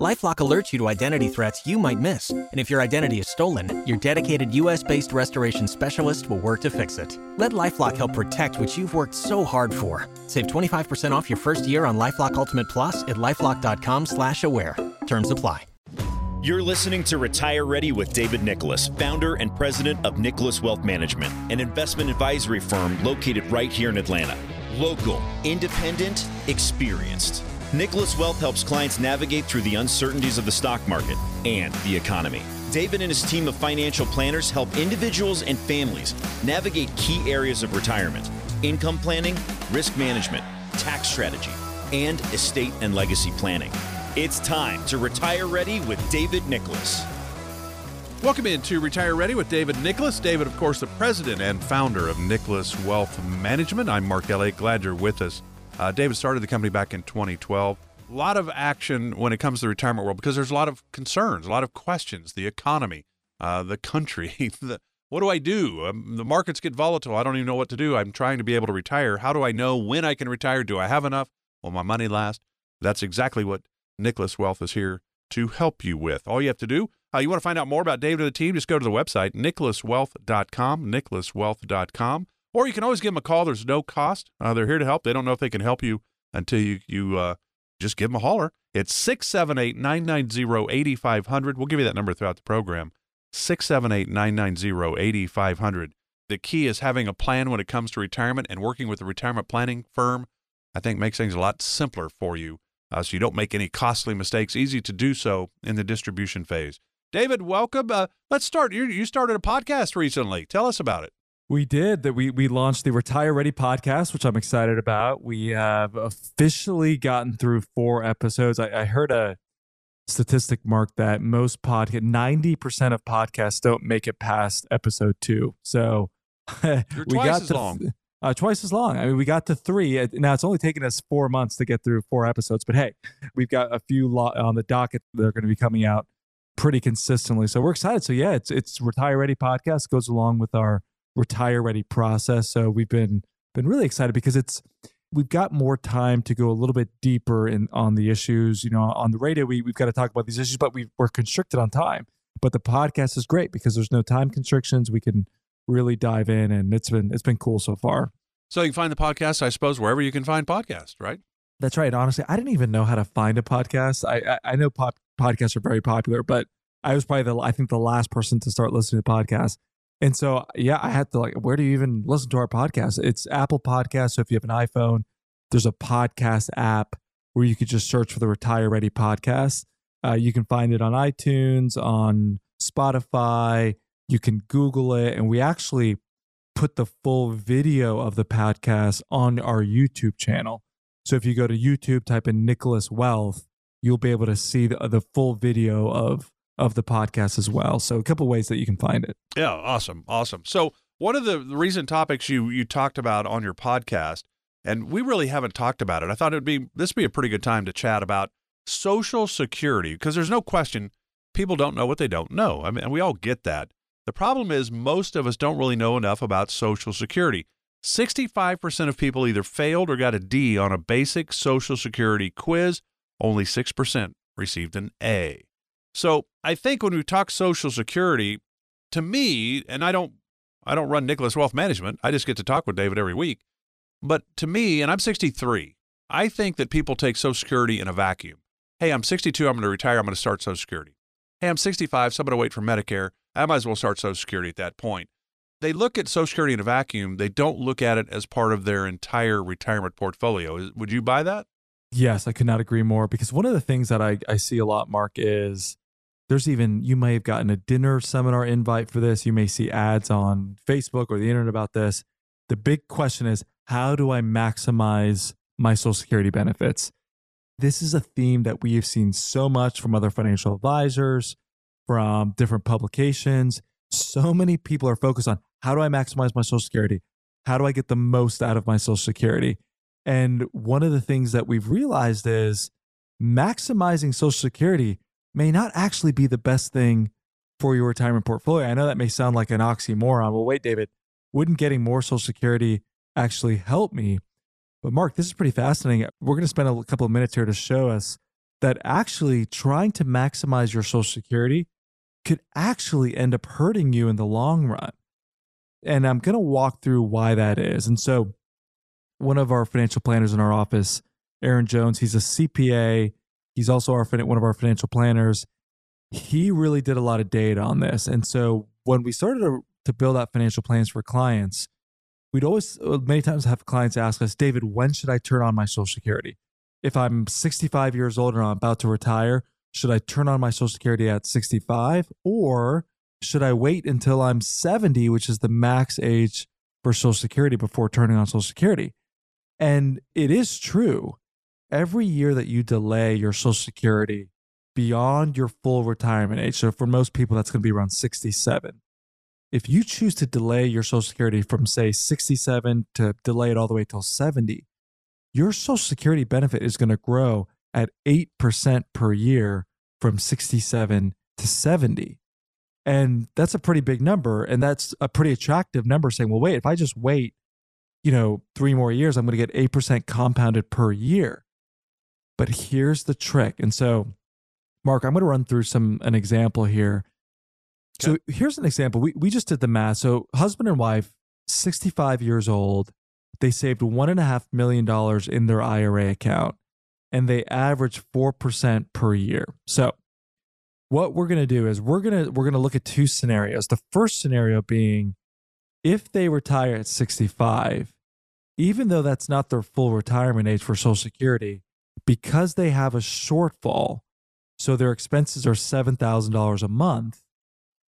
LifeLock alerts you to identity threats you might miss, and if your identity is stolen, your dedicated U.S.-based restoration specialist will work to fix it. Let LifeLock help protect what you've worked so hard for. Save 25% off your first year on LifeLock Ultimate Plus at lifeLock.com/slash-aware. Terms apply. You're listening to Retire Ready with David Nicholas, founder and president of Nicholas Wealth Management, an investment advisory firm located right here in Atlanta. Local, independent, experienced. Nicholas Wealth helps clients navigate through the uncertainties of the stock market and the economy. David and his team of financial planners help individuals and families navigate key areas of retirement, income planning, risk management, tax strategy, and estate and legacy planning. It's time to retire ready with David Nicholas. Welcome into Retire Ready with David Nicholas. David, of course, the president and founder of Nicholas Wealth Management. I'm Mark Elliott. Glad you're with us. Uh, David started the company back in 2012. A lot of action when it comes to the retirement world because there's a lot of concerns, a lot of questions. The economy, uh, the country, the, what do I do? Um, the markets get volatile. I don't even know what to do. I'm trying to be able to retire. How do I know when I can retire? Do I have enough? Will my money last? That's exactly what Nicholas Wealth is here to help you with. All you have to do, uh, you want to find out more about David and the team, just go to the website, nicholaswealth.com, nicholaswealth.com. Or you can always give them a call. There's no cost. Uh, they're here to help. They don't know if they can help you until you, you uh, just give them a holler. It's 678 990 8500. We'll give you that number throughout the program 678 990 8500. The key is having a plan when it comes to retirement and working with a retirement planning firm. I think makes things a lot simpler for you uh, so you don't make any costly mistakes. Easy to do so in the distribution phase. David, welcome. Uh, let's start. You, you started a podcast recently. Tell us about it. We did that. We we launched the Retire Ready podcast, which I'm excited about. We have officially gotten through four episodes. I, I heard a statistic, Mark, that most podcast, ninety percent of podcasts don't make it past episode two. So we got to, long. Uh, twice as long. I mean, we got to three. Now it's only taken us four months to get through four episodes, but hey, we've got a few lo- on the docket that are going to be coming out pretty consistently. So we're excited. So yeah, it's it's Retire Ready podcast goes along with our retire ready process. So we've been been really excited because it's we've got more time to go a little bit deeper in on the issues. You know, on the radio we we've got to talk about these issues, but we we're constricted on time. But the podcast is great because there's no time constrictions. We can really dive in, and it's been it's been cool so far. So you can find the podcast, I suppose, wherever you can find podcasts, right? That's right. Honestly, I didn't even know how to find a podcast. I I, I know pop, podcasts are very popular, but I was probably the I think the last person to start listening to podcasts. And so, yeah, I had to like, where do you even listen to our podcast? It's Apple Podcast. So if you have an iPhone, there's a podcast app where you could just search for the Retire Ready podcast. Uh, you can find it on iTunes, on Spotify. You can Google it. And we actually put the full video of the podcast on our YouTube channel. So if you go to YouTube, type in Nicholas Wealth, you'll be able to see the, the full video of of the podcast as well. So a couple ways that you can find it. Yeah, awesome, awesome. So one of the recent topics you you talked about on your podcast, and we really haven't talked about it. I thought it'd be this would be a pretty good time to chat about Social Security because there's no question people don't know what they don't know. I mean, we all get that. The problem is most of us don't really know enough about Social Security. 65% of people either failed or got a D on a basic Social Security quiz. Only 6% received an A. So I think when we talk Social Security, to me, and I don't, I don't run Nicholas Wealth Management. I just get to talk with David every week. But to me, and I'm 63, I think that people take Social Security in a vacuum. Hey, I'm 62. I'm going to retire. I'm going to start Social Security. Hey, I'm 65. So I'm going to wait for Medicare. I might as well start Social Security at that point. They look at Social Security in a vacuum. They don't look at it as part of their entire retirement portfolio. Would you buy that? Yes, I could not agree more because one of the things that I, I see a lot, Mark, is there's even, you may have gotten a dinner seminar invite for this. You may see ads on Facebook or the internet about this. The big question is how do I maximize my Social Security benefits? This is a theme that we have seen so much from other financial advisors, from different publications. So many people are focused on how do I maximize my Social Security? How do I get the most out of my Social Security? And one of the things that we've realized is maximizing Social Security may not actually be the best thing for your retirement portfolio. I know that may sound like an oxymoron. Well, wait, David, wouldn't getting more Social Security actually help me? But Mark, this is pretty fascinating. We're going to spend a couple of minutes here to show us that actually trying to maximize your Social Security could actually end up hurting you in the long run. And I'm going to walk through why that is. And so, one of our financial planners in our office, Aaron Jones, he's a CPA. He's also our one of our financial planners. He really did a lot of data on this. And so, when we started to, to build out financial plans for clients, we'd always, uh, many times, have clients ask us, David, when should I turn on my Social Security? If I'm 65 years old and I'm about to retire, should I turn on my Social Security at 65 or should I wait until I'm 70, which is the max age for Social Security before turning on Social Security? And it is true. Every year that you delay your Social Security beyond your full retirement age, so for most people, that's going to be around 67. If you choose to delay your Social Security from, say, 67 to delay it all the way till 70, your Social Security benefit is going to grow at 8% per year from 67 to 70. And that's a pretty big number. And that's a pretty attractive number saying, well, wait, if I just wait, you know, three more years, I'm going to get 8% compounded per year. But here's the trick. And so, Mark, I'm going to run through some an example here. Okay. So here's an example. We, we just did the math. So husband and wife, 65 years old, they saved $1.5 million in their IRA account and they average 4% per year. So what we're going to do is we're going to we're going to look at two scenarios. The first scenario being if they retire at 65, even though that's not their full retirement age for social security, because they have a shortfall, so their expenses are $7,000 a month,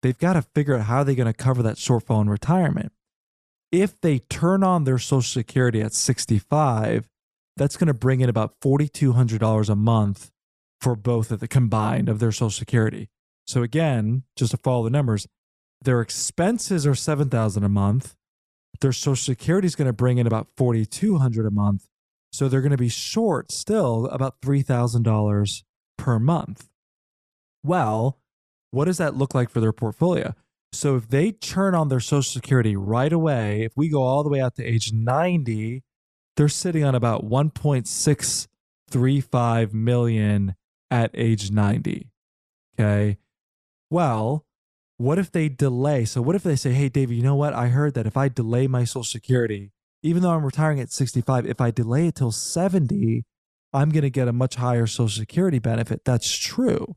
they've got to figure out how they're going to cover that shortfall in retirement. If they turn on their social security at 65, that's going to bring in about $4,200 a month for both of the combined of their Social Security. So again, just to follow the numbers, their expenses are 7000 a month. Their Social Security is going to bring in about 4200 a month. So they're going to be short still about $3,000 per month. Well, what does that look like for their portfolio? So if they turn on their Social Security right away, if we go all the way out to age 90, they're sitting on about 1.635 million at age 90. Okay. Well, what if they delay? So, what if they say, hey, David, you know what? I heard that if I delay my Social Security, even though I'm retiring at 65, if I delay it till 70, I'm going to get a much higher Social Security benefit. That's true.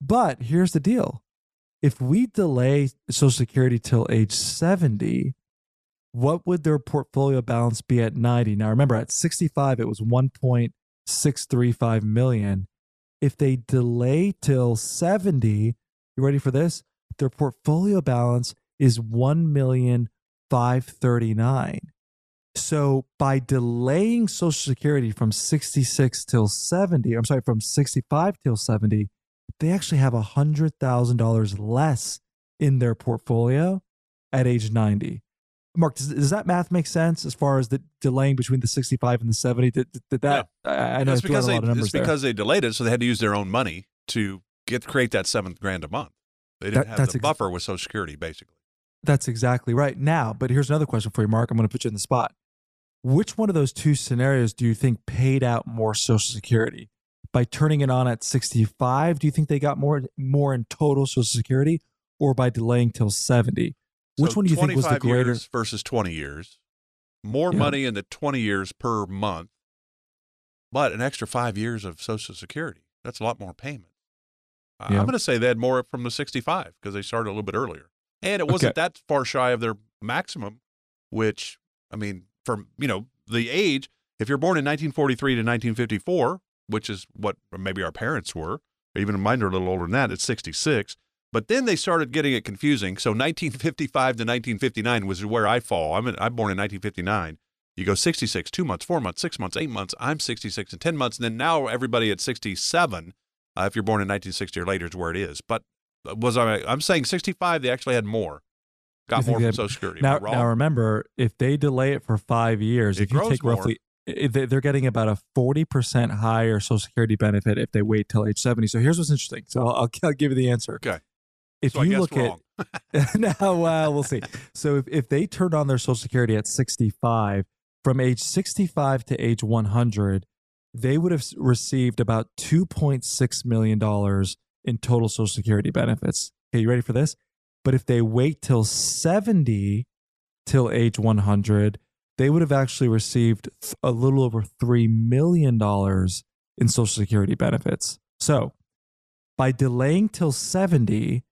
But here's the deal if we delay Social Security till age 70, what would their portfolio balance be at 90? Now remember at 65 it was 1.635 million. If they delay till 70, you ready for this? Their portfolio balance is 1 million 539. So by delaying Social Security from 66 till 70, I'm sorry, from 65 till 70, they actually have $100,000 less in their portfolio at age 90. Mark, does, does, that math make sense as far as the delaying between the 65 and the 70? Did, did that? Yeah. I, I know it's because, they, it's because they delayed it, so they had to use their own money to get create that seventh grand a month. They didn't that, have the ex- buffer with Social Security, basically. That's exactly right. Now, but here's another question for you, Mark. I'm going to put you in the spot. Which one of those two scenarios do you think paid out more Social Security? By turning it on at 65, do you think they got more more in total Social Security, or by delaying till 70? Which so one do you think was the greater years versus 20 years? More yeah. money in the 20 years per month, but an extra five years of Social Security. That's a lot more payment. Yeah. I'm going to say they had more from the 65 because they started a little bit earlier, and it wasn't okay. that far shy of their maximum. Which I mean, from you know the age, if you're born in 1943 to 1954, which is what maybe our parents were, even mine are a little older than that. It's 66. But then they started getting it confusing. So 1955 to 1959 was where I fall. I'm, in, I'm born in 1959. You go 66, two months, four months, six months, eight months. I'm 66 and 10 months. And then now everybody at 67, uh, if you're born in 1960 or later, is where it is. But uh, was I? I'm saying 65. They actually had more. Got more from Social Security. Now, now remember, if they delay it for five years, it if you take more. roughly they're getting about a 40% higher Social Security benefit if they wait till age 70. So here's what's interesting. So I'll, I'll give you the answer. Okay. If so you look wrong. at now, well, we'll see. So if, if they turned on their Social Security at 65, from age 65 to age 100, they would have received about $2.6 million in total Social Security benefits. Okay, you ready for this? But if they wait till 70 till age 100, they would have actually received a little over $3 million in Social Security benefits. So by delaying till 70,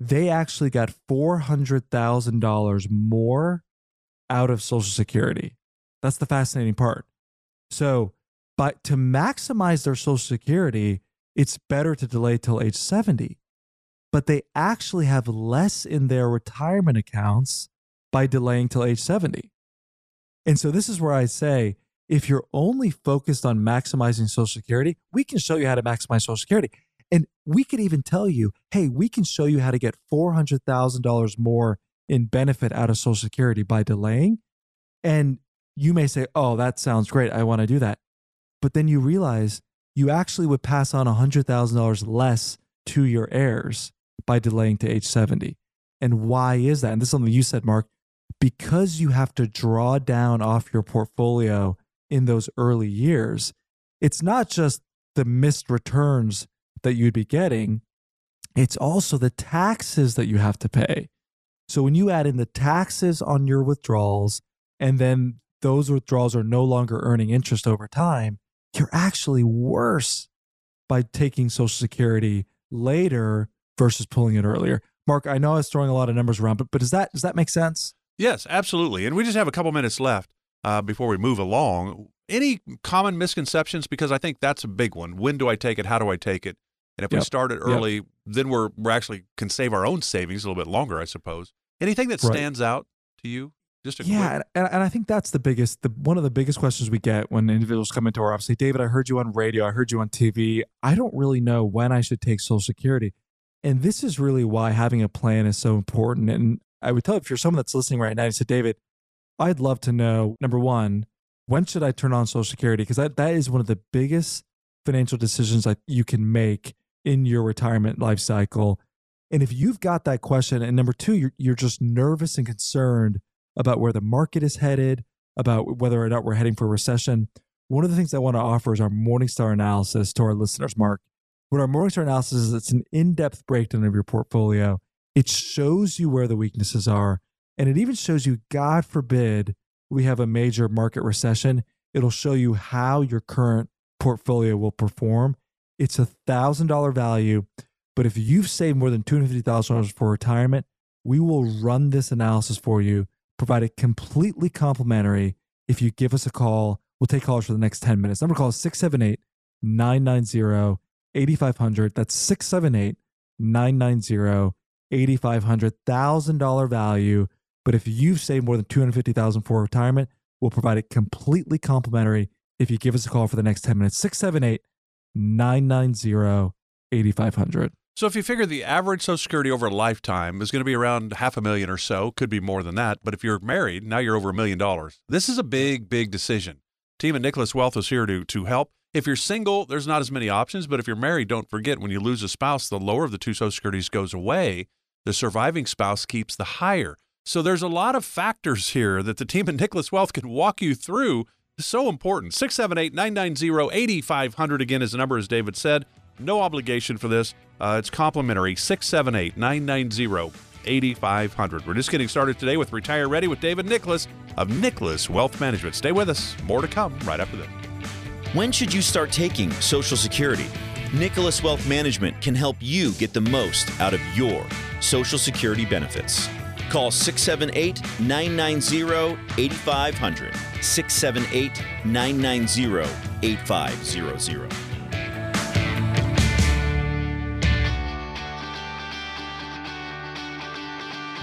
they actually got $400,000 more out of Social Security. That's the fascinating part. So, but to maximize their Social Security, it's better to delay till age 70. But they actually have less in their retirement accounts by delaying till age 70. And so this is where I say if you're only focused on maximizing Social Security, we can show you how to maximize Social Security. And we could even tell you, hey, we can show you how to get $400,000 more in benefit out of Social Security by delaying. And you may say, oh, that sounds great. I want to do that. But then you realize you actually would pass on $100,000 less to your heirs by delaying to age 70. And why is that? And this is something you said, Mark, because you have to draw down off your portfolio in those early years. It's not just the missed returns that you'd be getting, it's also the taxes that you have to pay. So when you add in the taxes on your withdrawals and then those withdrawals are no longer earning interest over time, you're actually worse by taking Social Security later versus pulling it earlier. Mark, I know I was throwing a lot of numbers around, but but does that does that make sense? Yes, absolutely. And we just have a couple minutes left uh, before we move along. Any common misconceptions? Because I think that's a big one. When do I take it? How do I take it? And if yep. we start it early, yep. then we're we're actually can save our own savings a little bit longer, I suppose. Anything that stands right. out to you? Just yeah, and, and I think that's the biggest, the one of the biggest questions we get when individuals come into our office. Say, David, I heard you on radio, I heard you on TV. I don't really know when I should take Social Security, and this is really why having a plan is so important. And I would tell if you're someone that's listening right now, you said, David, I'd love to know number one, when should I turn on Social Security? Because that, that is one of the biggest financial decisions that you can make in your retirement life cycle. And if you've got that question, and number two, you're, you're just nervous and concerned about where the market is headed, about whether or not we're heading for a recession, one of the things I want to offer is our Morningstar analysis to our listeners, Mark. What our Morningstar analysis is, it's an in depth breakdown of your portfolio. It shows you where the weaknesses are, and it even shows you, God forbid, we have a major market recession. It'll show you how your current portfolio will perform. It's a thousand dollar value, but if you've saved more than two hundred fifty thousand dollars for retirement, we will run this analysis for you provide it completely complimentary if you give us a call. We'll take calls for the next 10 minutes. Number call is 678 990 8500. That's 678 990 8500. $1,000 value. But if you've saved more than 250000 for retirement, we'll provide it completely complimentary if you give us a call for the next 10 minutes. 678 990 8500. So if you figure the average Social Security over a lifetime is going to be around half a million or so, could be more than that. But if you're married, now you're over a million dollars. This is a big, big decision. Team at Nicholas Wealth is here to to help. If you're single, there's not as many options. But if you're married, don't forget when you lose a spouse, the lower of the two Social Securities goes away. The surviving spouse keeps the higher. So there's a lot of factors here that the team at Nicholas Wealth can walk you through. So important. 678 990 8500 again is the number, as David said. No obligation for this. Uh, it's complimentary 678 990 8500. We're just getting started today with Retire Ready with David Nicholas of Nicholas Wealth Management. Stay with us. More to come right after this. When should you start taking Social Security? Nicholas Wealth Management can help you get the most out of your Social Security benefits. Call 678 990 8500. 678 990 8500.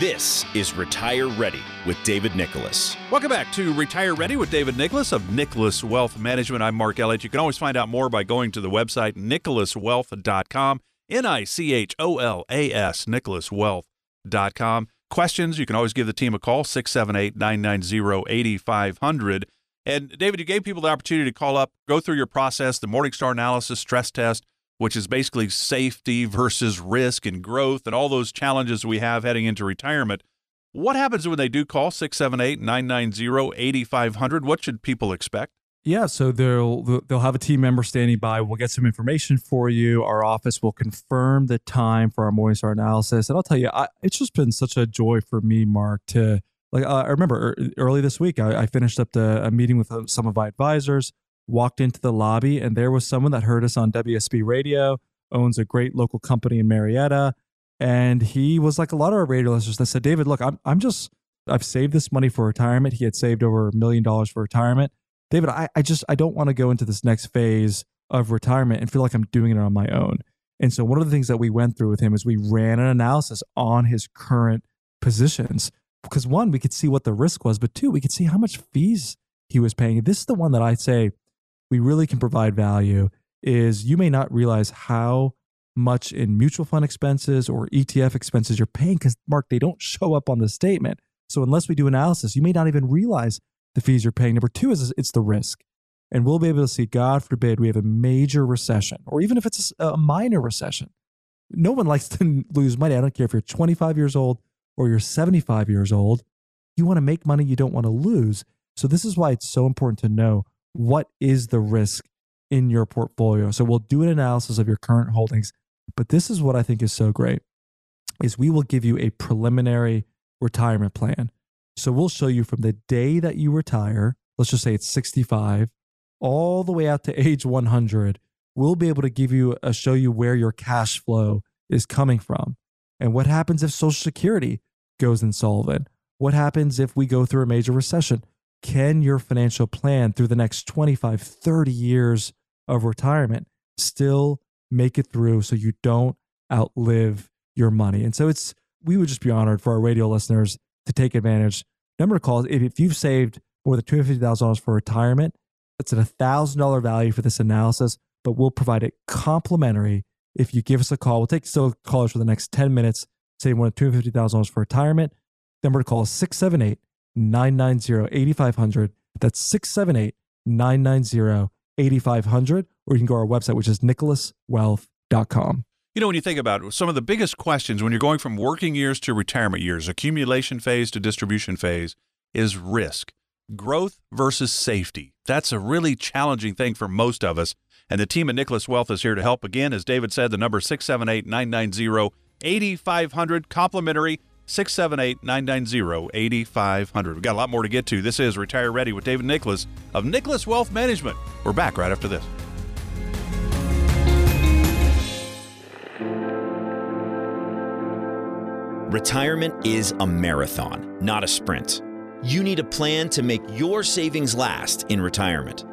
This is Retire Ready with David Nicholas. Welcome back to Retire Ready with David Nicholas of Nicholas Wealth Management. I'm Mark Elliott. You can always find out more by going to the website nicholaswealth.com, N I C H O L A S, nicholaswealth.com. Questions, you can always give the team a call, 678 990 8500. And David, you gave people the opportunity to call up, go through your process, the Morningstar analysis stress test, which is basically safety versus risk and growth and all those challenges we have heading into retirement. What happens when they do call 678 990 8500? What should people expect? Yeah, so they'll they'll have a team member standing by. We'll get some information for you. Our office will confirm the time for our Morningstar analysis, and I'll tell you, I, it's just been such a joy for me, Mark, to like. Uh, I remember early this week, I, I finished up the, a meeting with uh, some of my advisors. Walked into the lobby, and there was someone that heard us on WSB Radio, owns a great local company in Marietta, and he was like a lot of our radio listeners that said, "David, look, I'm I'm just I've saved this money for retirement." He had saved over a million dollars for retirement David, I, I just I don't want to go into this next phase of retirement and feel like I'm doing it on my own. And so one of the things that we went through with him is we ran an analysis on his current positions because one, we could see what the risk was, but two, we could see how much fees he was paying. This is the one that I say we really can provide value is you may not realize how much in mutual fund expenses or ETF expenses you're paying because Mark, they don't show up on the statement. So unless we do analysis, you may not even realize the fees you're paying. Number two is it's the risk. And we'll be able to see, God forbid, we have a major recession, or even if it's a minor recession. No one likes to lose money. I don't care if you're 25 years old or you're 75 years old. You want to make money, you don't want to lose. So, this is why it's so important to know what is the risk in your portfolio. So, we'll do an analysis of your current holdings. But this is what I think is so great is we will give you a preliminary retirement plan. So we'll show you from the day that you retire, let's just say it's 65, all the way out to age 100. We'll be able to give you a show you where your cash flow is coming from. And what happens if Social Security goes insolvent? What happens if we go through a major recession? Can your financial plan through the next 25, 30 years of retirement still make it through so you don't outlive your money? And so it's, we would just be honored for our radio listeners to take advantage. Number of calls, if, you've saved more than $250,000 for retirement, it's at a $1,000 value for this analysis, but we'll provide it complimentary if you give us a call. We'll take still callers for the next 10 minutes, save more than $250,000 for retirement. Number to call is 678 990 8500. That's 678 990 8500. Or you can go to our website, which is nicholaswealth.com. You know, when you think about it, some of the biggest questions when you're going from working years to retirement years, accumulation phase to distribution phase, is risk, growth versus safety. That's a really challenging thing for most of us. And the team at Nicholas Wealth is here to help. Again, as David said, the number 678 990 8500, complimentary 678 990 8500. We've got a lot more to get to. This is Retire Ready with David Nicholas of Nicholas Wealth Management. We're back right after this. Retirement is a marathon, not a sprint. You need a plan to make your savings last in retirement.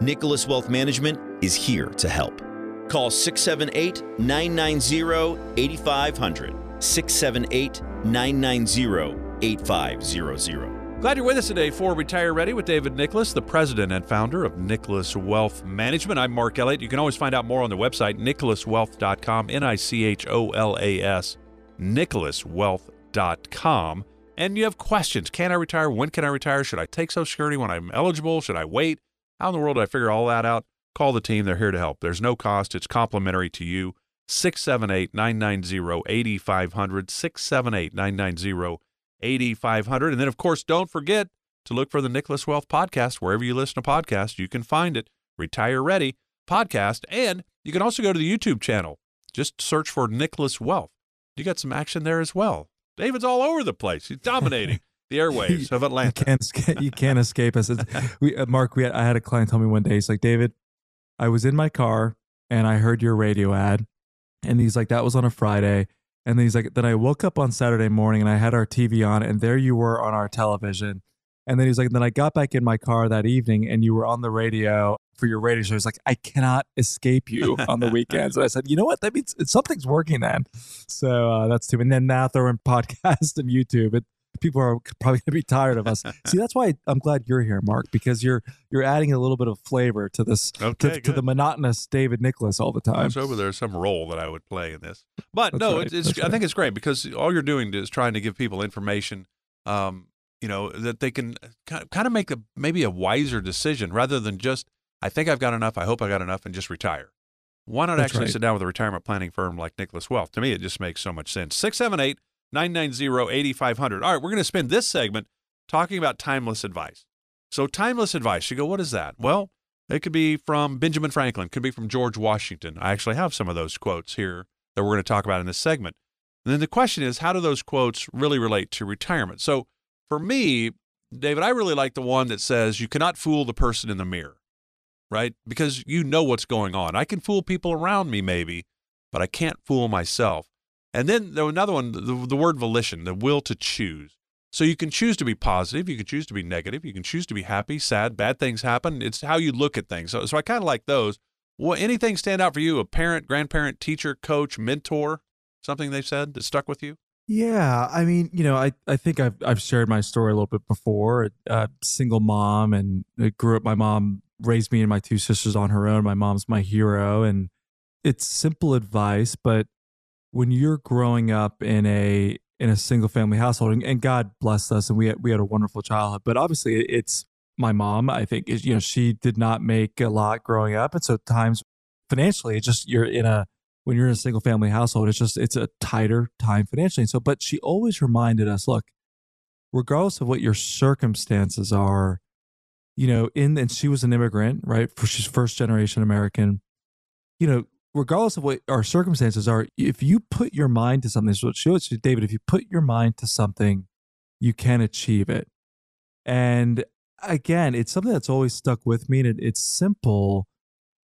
Nicholas Wealth Management is here to help. Call 678 990 8500. 678 990 8500. Glad you're with us today for Retire Ready with David Nicholas, the president and founder of Nicholas Wealth Management. I'm Mark Elliott. You can always find out more on the website, nicholaswealth.com, N I C H O L A S nicholaswealth.com. And you have questions. Can I retire? When can I retire? Should I take Social Security when I'm eligible? Should I wait? How in the world do I figure all that out? Call the team. They're here to help. There's no cost. It's complimentary to you. 678 990 8500. 678 990 8500. And then, of course, don't forget to look for the Nicholas Wealth podcast. Wherever you listen to podcasts, you can find it. Retire Ready podcast. And you can also go to the YouTube channel. Just search for Nicholas Wealth you got some action there as well. David's all over the place. He's dominating the airwaves of Atlanta. You can't, escape, you can't escape us. we, uh, Mark, we had, I had a client tell me one day, he's like, David, I was in my car and I heard your radio ad. And he's like, that was on a Friday. And then he's like, then I woke up on Saturday morning and I had our TV on, and there you were on our television. And then he's like, then I got back in my car that evening and you were on the radio for your radio show. He's like, I cannot escape you on the weekends. and I said, you know what? That means something's working then. So uh, that's too. And then now throwing podcast and YouTube. It, people are probably going to be tired of us. See, that's why I'm glad you're here, Mark, because you're you're adding a little bit of flavor to this okay, to, to, the monotonous David Nicholas all the time. So over there's some role that I would play in this, but that's no, right. it's, it's I think it's great because all you're doing is trying to give people information um, you know, that they can kind of make a maybe a wiser decision rather than just I think I've got enough, I hope I got enough, and just retire. Why not That's actually right. sit down with a retirement planning firm like Nicholas Wealth? To me, it just makes so much sense. 678 990 8500. All right, we're going to spend this segment talking about timeless advice. So, timeless advice, you go, what is that? Well, it could be from Benjamin Franklin, could be from George Washington. I actually have some of those quotes here that we're going to talk about in this segment. And then the question is, how do those quotes really relate to retirement? So, for me, David, I really like the one that says, you cannot fool the person in the mirror right? Because you know what's going on. I can fool people around me, maybe, but I can't fool myself. And then there another one, the, the word volition, the will to choose. So you can choose to be positive, you can choose to be negative, you can choose to be happy, sad, bad things happen. It's how you look at things. So, so I kind of like those. Well, anything stand out for you? A parent, grandparent, teacher, coach, mentor, something they've said that stuck with you? Yeah, I mean, you know, I, I think I've I've shared my story a little bit before. A single mom, and I grew up. My mom raised me and my two sisters on her own. My mom's my hero, and it's simple advice. But when you're growing up in a in a single family household, and, and God blessed us, and we had, we had a wonderful childhood. But obviously, it's my mom. I think is you know she did not make a lot growing up, and so times financially, it's just you're in a when you're in a single family household, it's just it's a tighter time financially. And so, but she always reminded us, look, regardless of what your circumstances are, you know, in and she was an immigrant, right? She's first generation American. You know, regardless of what our circumstances are, if you put your mind to something, so she always said, David, if you put your mind to something, you can achieve it. And again, it's something that's always stuck with me, and it, it's simple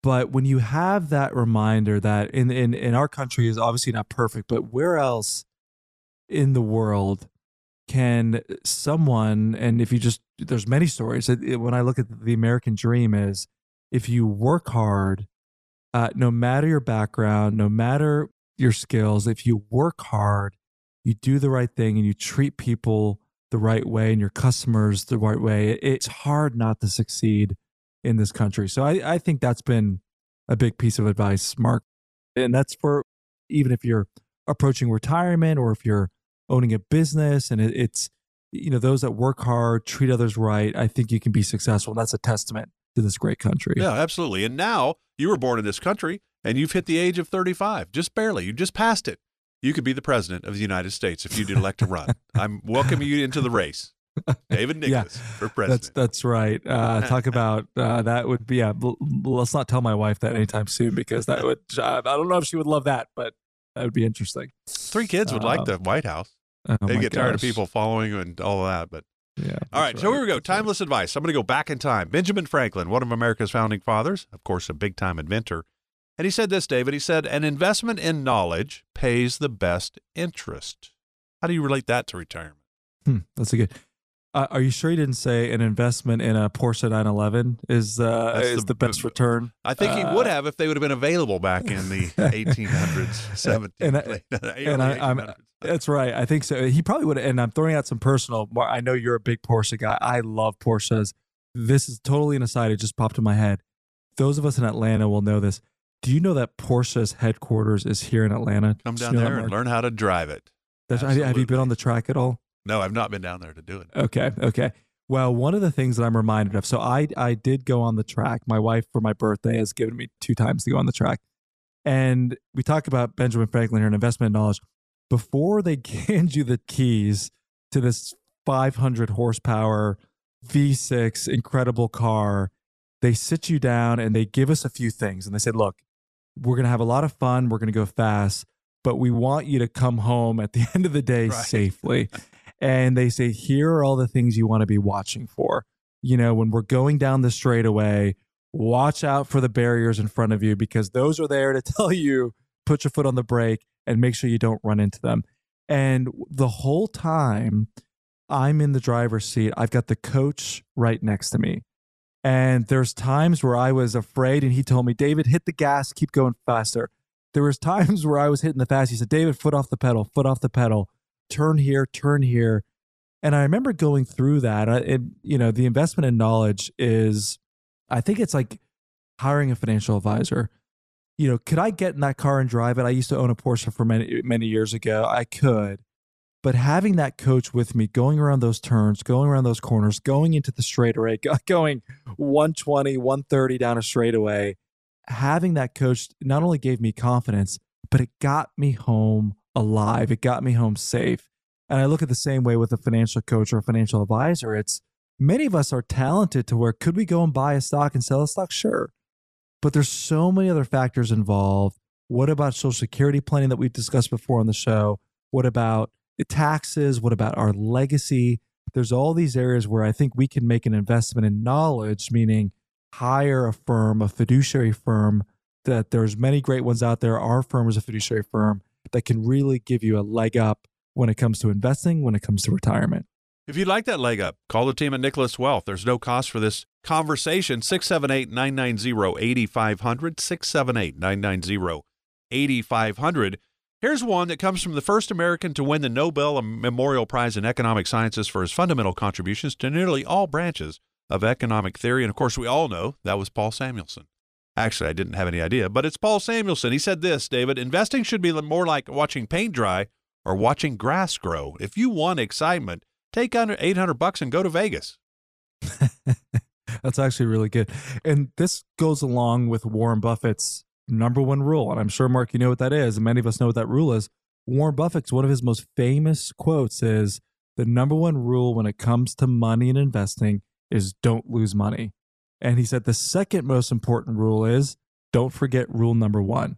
but when you have that reminder that in, in in our country is obviously not perfect but where else in the world can someone and if you just there's many stories it, it- when i look at the american dream is if you work hard uh, no matter your background no matter your skills if you work hard you do the right thing and you treat people the right way and your customers the right way it's hard not to succeed in this country. So I, I think that's been a big piece of advice, Mark. And that's for even if you're approaching retirement or if you're owning a business and it, it's, you know, those that work hard, treat others right, I think you can be successful. That's a testament to this great country. Yeah, absolutely. And now you were born in this country and you've hit the age of 35, just barely. You just passed it. You could be the president of the United States if you did elect to run. I'm welcoming you into the race. David Yeah, Nicholas for That's president. that's right. Uh, talk about uh, that would be. Yeah, l- let's not tell my wife that anytime soon because that would. I don't know if she would love that, but that would be interesting. Three kids would like Uh, the White House. Oh they get tired of people following you and all of that. But Yeah. all right, that's so here we go. That's right. Timeless advice. I'm going to go back in time. Benjamin Franklin, one of America's founding fathers, of course, a big time inventor. And he said this, David. He said, An investment in knowledge pays the best interest. How do you relate that to retirement? Hmm, that's a good. Uh, are you sure you didn't say an investment in a Porsche 911 is uh, That's is the- the, best return? I think he Uh, would have if they would have been available back in the 1800s, 1700s. And I- and I- I'm- That's right. I think so. He probably would. And I'm throwing out some personal. I know you're a big Porsche guy. I love Porsches. This is totally an aside. It just popped in my head. Those of us in Atlanta will know this. Do you know that Porsche's headquarters is here in Atlanta? Come you down know there and learn how to drive it. Have you- been on the track at all? No, I've not been down there to do it. Okay, okay. Well, one of the things that I'm reminded of, so I I did go on the track. My wife for my birthday has given me two times to go on the track. And we talk about Benjamin Franklin here and investment knowledge. Before they hand you the keys to this 500 horsepower V6 incredible car, they sit you down and they give us a few things. And they said, look, we're going to have a lot of fun. We're going to go fast, but we want you to come home at the end of the day Right. safely. and they say, here are all the things you want to be watching for. You know, when we're going down the straightaway, watch out for the barriers in front of you because those are there to tell you put your foot on the brake and make sure you don't run into them. And the whole time I'm in the driver's seat, I've got the coach right next to me. And there's times where I was afraid and he told me, David, hit the gas, keep going faster. There was times where I was hitting the fast. He said, David, foot off the pedal, foot off the pedal, turn here, turn here. And I remember going through that. I, it, you know, the investment in knowledge is, I think it's like hiring a financial advisor. You know, could I get in that car and drive it? I used to own a Porsche for many many years ago. I could, But having that coach with me, going around those turns, going around those corners, going into the straightaway, going 120, 130 down a straightaway, having that coach not only gave me confidence, but it got me home alive. It got me home safe. And I look at the same way with a financial coach or a financial advisor. It's many of us are talented to where could we go and buy a stock and sell a stock? Sure. But there's so many other factors involved. What about social security planning that we've discussed before on the show? What about taxes? What about our legacy? There's all these areas where I think we can make an investment in knowledge, meaning hire a firm, a fiduciary firm, that there's many great ones out there. Our firm is a fiduciary firm that can really give you a leg up when it comes to investing, when it comes to retirement. If you'd like that leg up, call the team at Nicholas Wealth. There's no cost for this conversation. 678 990 8500. 678 990 8500. Here's one that comes from the first American to win the Nobel Memorial Prize in Economic Sciences for his fundamental contributions to nearly all branches of economic theory. And of course, we all know that was Paul Samuelson. Actually, I didn't have any idea, but it's Paul Samuelson. He said this, David investing should be more like watching paint dry or watching grass grow. If you want excitement, take under 800 bucks and go to Vegas. That's actually really good. And this goes along with Warren Buffett's number one rule. And I'm sure, Mark, you know what that is. And many of us know what that rule is. Warren Buffett's one of his most famous quotes is the number one rule when it comes to money and investing is don't lose money. And he said the second most important rule is don't forget rule number one.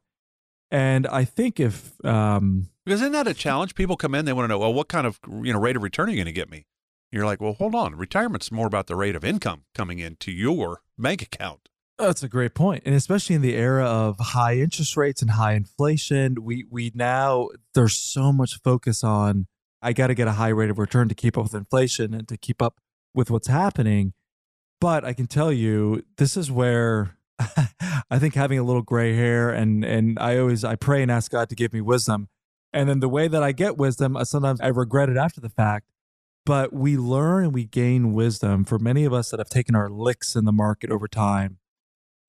And I think if um, because isn't that a challenge? People come in, they want to know, well, what kind of you know rate of return are you going to get me? You're like, well, hold on. Retirement's more about the rate of income coming into your bank account. That's a great. And especially in the era of high interest rates and high inflation, we we now there's so much focus on I got to get a high rate of return to keep up with inflation and to keep up with what's happening. But I can tell you this is where I think having a little gray hair and and I always I pray and ask God to give me wisdom. And then the way that I get wisdom, sometimes I regret it after the fact. But we learn and we gain wisdom for many of us that have taken our licks in the market over time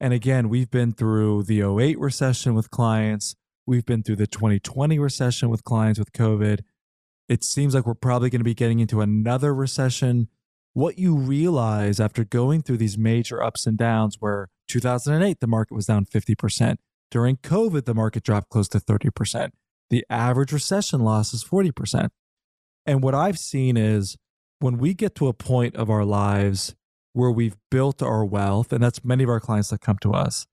and again, we've been through the 08 recession with clients. We've been through the 2020 recession with clients with COVID. It seems like we're probably going to be getting into another recession. What you realize after going through these major ups and downs, where 2008, the market was down 50%. During COVID, the market dropped close to 30%. The average recession loss is 40%. And what I've seen is when we get to a point of our lives where we've built our wealth, and that's many of our clients that come to us.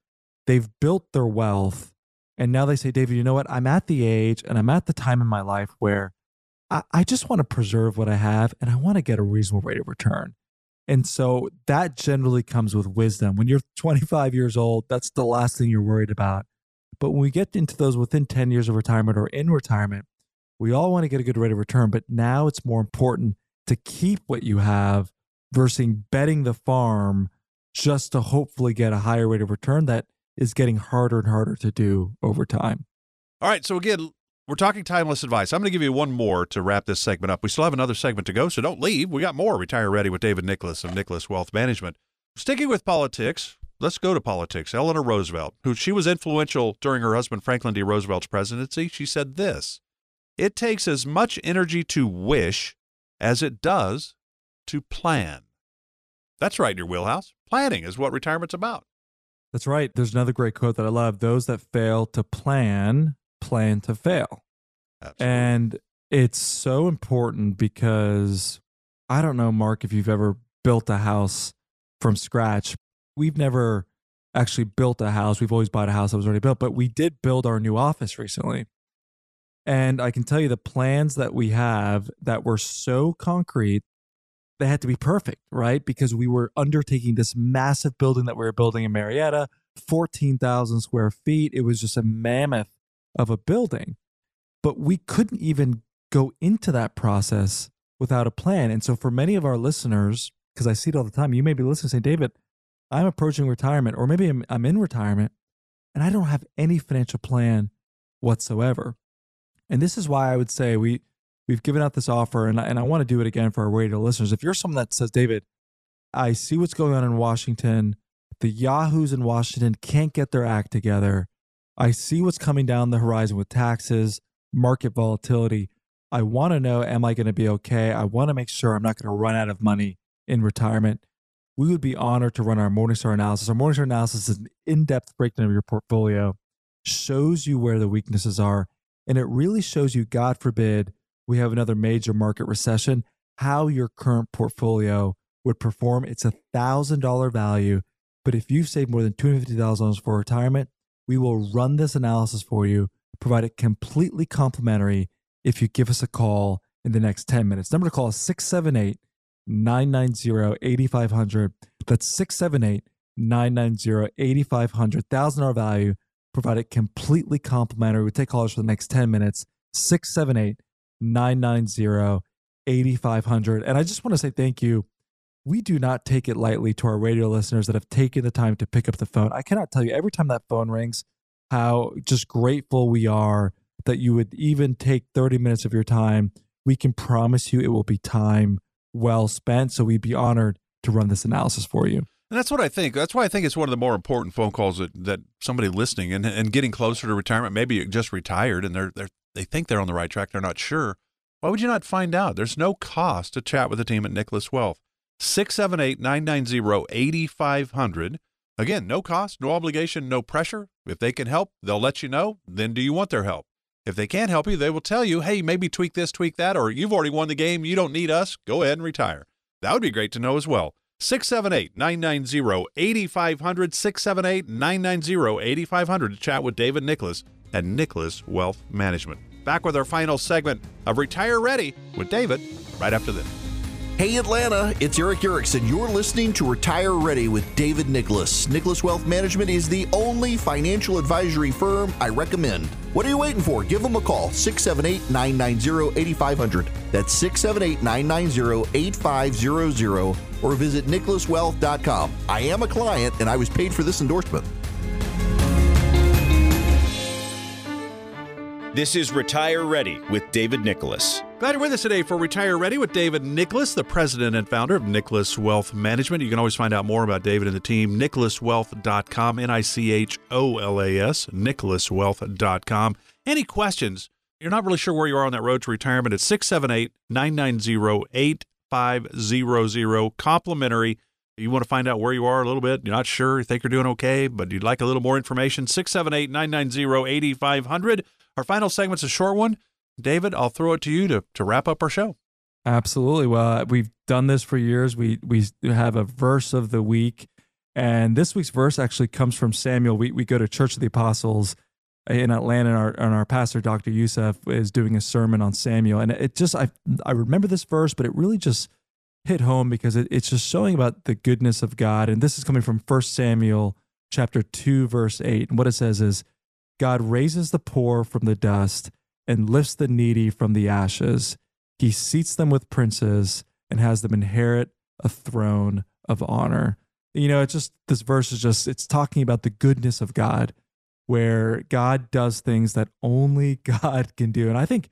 They've built their wealth, and now they say, David, you know what? I'm at the age and I'm at the time in my life where I, I just want to preserve what I have and I want to get a reasonable rate of return. And so that generally comes with wisdom. When you're 25 years old, that's the last thing you're worried about. But when we get into those within 10 years of retirement or in retirement, we all want to get a good rate of return. But now it's more important to keep what you have versus betting the farm just to hopefully get a higher rate of return that is getting harder and harder to do over time. All right. So, again, we're talking timeless advice. I'm going to give you one more to wrap this segment up. We still have another segment to go, so don't leave. We got more Retire Ready with David Nicholas of Nicholas Wealth Management. Sticking with politics, let's go to politics. Eleanor Roosevelt, who she was influential during her husband Franklin D. Roosevelt's presidency, she said this It takes as much energy to wish as it does to plan. That's right in your wheelhouse. Planning is what retirement's about. That's right. There's another great quote that I love. Those that fail to plan, plan to fail. Absolutely. And it's so important because I don't know, Mark, if you've ever built a house from scratch. We've never actually built a house. We've always bought a house that was already built, but we did build our new office recently. And I can tell you the plans that we have that were so concrete they had to be perfect, right? Because we were undertaking this massive building that we were building in Marietta, 14,000 square feet. It was just a mammoth of a building. But we couldn't even go into that process without a plan. And so, for many of our listeners, because I see it all the time, you may be listening saying, David, I'm approaching retirement, or maybe I'm, I'm in retirement and I don't have any financial plan whatsoever. And this is why I would say we, we've given out this offer, and I, and I want to do it again for our radio listeners. If you're someone that says, David, I see what's going on in Washington, the Yahoos in Washington can't get their act together. I see what's coming down the horizon with taxes, market volatility. I want to know, am I going to be okay? I want to make sure I'm not going to run out of money in retirement. We would be honored to run our Morningstar analysis. Our Morningstar analysis is an in depth breakdown of your portfolio, shows you where the weaknesses are, and it really shows you, God forbid, we have another major market recession, how your current portfolio would perform. It's a $1,000 value. But if you've saved more than $250,000 for retirement, we will run this analysis for you, provide it completely complimentary if you give us a call in the next 10 minutes. Number to call is 678 990 8500. That's 678 990 8500. $1,000 value, provide it completely complimentary. We take callers for the next 10 minutes. 678 990 8500. And I just want to say thank you. We do not take it lightly to our radio listeners that have taken the time to pick up the phone. I cannot tell you every time that phone rings how just grateful we are that you would even take 30 minutes of your time. We can promise you it will be time well spent. So we'd be honored to run this analysis for you. And that's what I think. That's why I think it's one of the more important phone calls that, that somebody listening and, and getting closer to retirement, maybe just retired and they're, they're, they think they're on the right track. They're not sure. Why would you not find out? There's no cost to chat with the team at Nicholas Wealth. 678 990 8500. Again, no cost, no obligation, no pressure. If they can help, they'll let you know. Then do you want their help? If they can't help you, they will tell you, hey, maybe tweak this, tweak that, or you've already won the game. You don't need us. Go ahead and retire. That would be great to know as well. 678 990 8500. 678 990 8500 to chat with David Nicholas at Nicholas Wealth Management. Back with our final segment of Retire Ready with David right after this. Hey Atlanta, it's Erick Erickson. You're listening to Retire Ready with David Nicholas. Nicholas Wealth Management is the only financial advisory firm I recommend. What are you waiting for? Give them a call, 678 990 8500. That's 678 990 8500, or visit nicholaswealth.com. I am a client and I was paid for this endorsement. This is Retire Ready with David Nicholas. Glad you're with us today for Retire Ready with David Nicholas, the president and founder of Nicholas Wealth Management. You can always find out more about David and the team, nicholaswealth.com, N I C H O L A S, nicholaswealth.com. Any questions? You're not really sure where you are on that road to retirement. It's 678 990 8500, complimentary. You want to find out where you are a little bit, you're not sure, you think you're doing okay, but you'd like a little more information, 678 990 8500. Our final segment's a short one. David, I'll throw it to you to, to wrap up our show. Absolutely. Well, uh, we've done this for years. We we have a verse of the week, and this week's verse actually comes from Samuel. We we go to Church of the Apostles in Atlanta, and our and our pastor, Dr. Youssef, is doing a sermon on Samuel, and it just I I remember this verse, but it really just hit home because it, it's just showing about the goodness of God, and this is coming from First Samuel chapter two, verse eight, and what it says is God raises the poor from the dust and lifts the needy from the ashes. He seats them with princes and has them inherit a throne of honor. You know, it's just this verse is just it's talking about the goodness of God where God does things that only God can do. And I think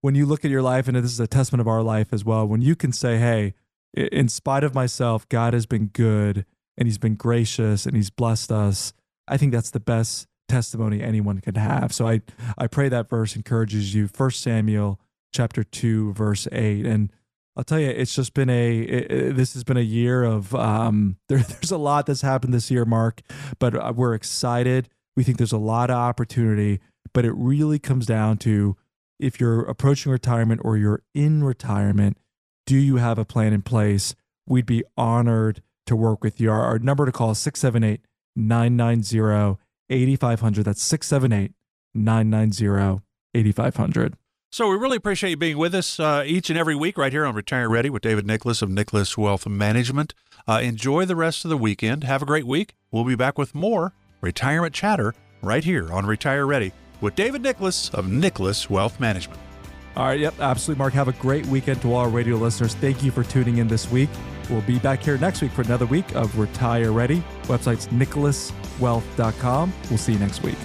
when you look at your life and this is a testament of our life as well, when you can say, "Hey, in spite of myself, God has been good and he's been gracious and he's blessed us." I think that's the best testimony anyone could have. So I I pray that verse encourages you. First Samuel chapter 2 verse 8 and I'll tell you it's just been a it, this has been a year of um there, there's a lot that's happened this year Mark, but uh, we're excited. We think there's a lot of opportunity, but it really comes down to if you're approaching retirement or you're in retirement, do you have a plan in place? We'd be honored to work with you. Our, our number to call is 678 990 8500. That's 678 990 8500. So we really appreciate you being with us uh, each and every week right here on Retire Ready with David Nicholas of Nicholas Wealth Management. Uh, enjoy the rest of the weekend. Have a great week. We'll be back with more retirement chatter right here on Retire Ready with David Nicholas of Nicholas Wealth Management. All right, yep, absolutely, Mark. Have a great weekend to all our radio listeners. Thank you for tuning in this week. We'll be back here next week for another week of Retire Ready. Website's nicholaswealth.com. We'll see you next week.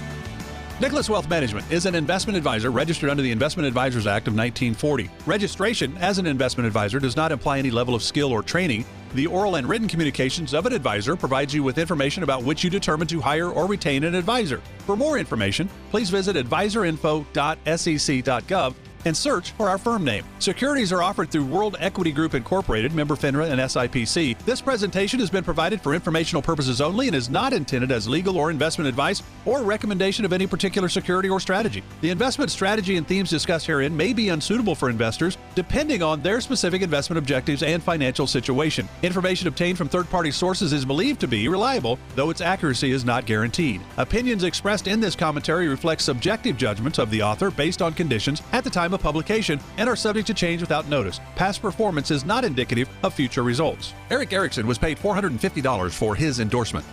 Nicholas Wealth Management is an investment advisor registered under the Investment Advisors Act of 1940. Registration as an investment advisor does not imply any level of skill or training. The oral and written communications of an advisor provides you with information about which you determine to hire or retain an advisor. For more information, please visit advisorinfo.sec.gov and search for our firm name. Securities are offered through World Equity Group Incorporated, member FINRA and SIPC. This presentation has been provided for informational purposes only and is not intended as legal or investment advice or recommendation of any particular security or strategy. The investment strategy and themes discussed herein may be unsuitable for investors depending on their specific investment objectives and financial situation. Information obtained from third party sources is believed to be reliable, though its accuracy is not guaranteed. Opinions expressed in this commentary reflect subjective judgments of the author based on conditions at the time of publication and are subject to change without notice. Past performance is not indicative of future results. Erick Erickson was paid $450 for his endorsement.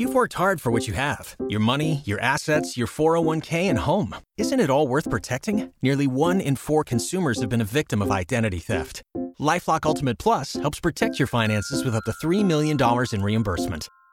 You've worked hard for what you have your money, your assets, your 401k, and home. Isn't it all worth protecting? Nearly one in four consumers have been a victim of identity theft. Lifelock Ultimate Plus helps protect your finances with up to $3 million in reimbursement.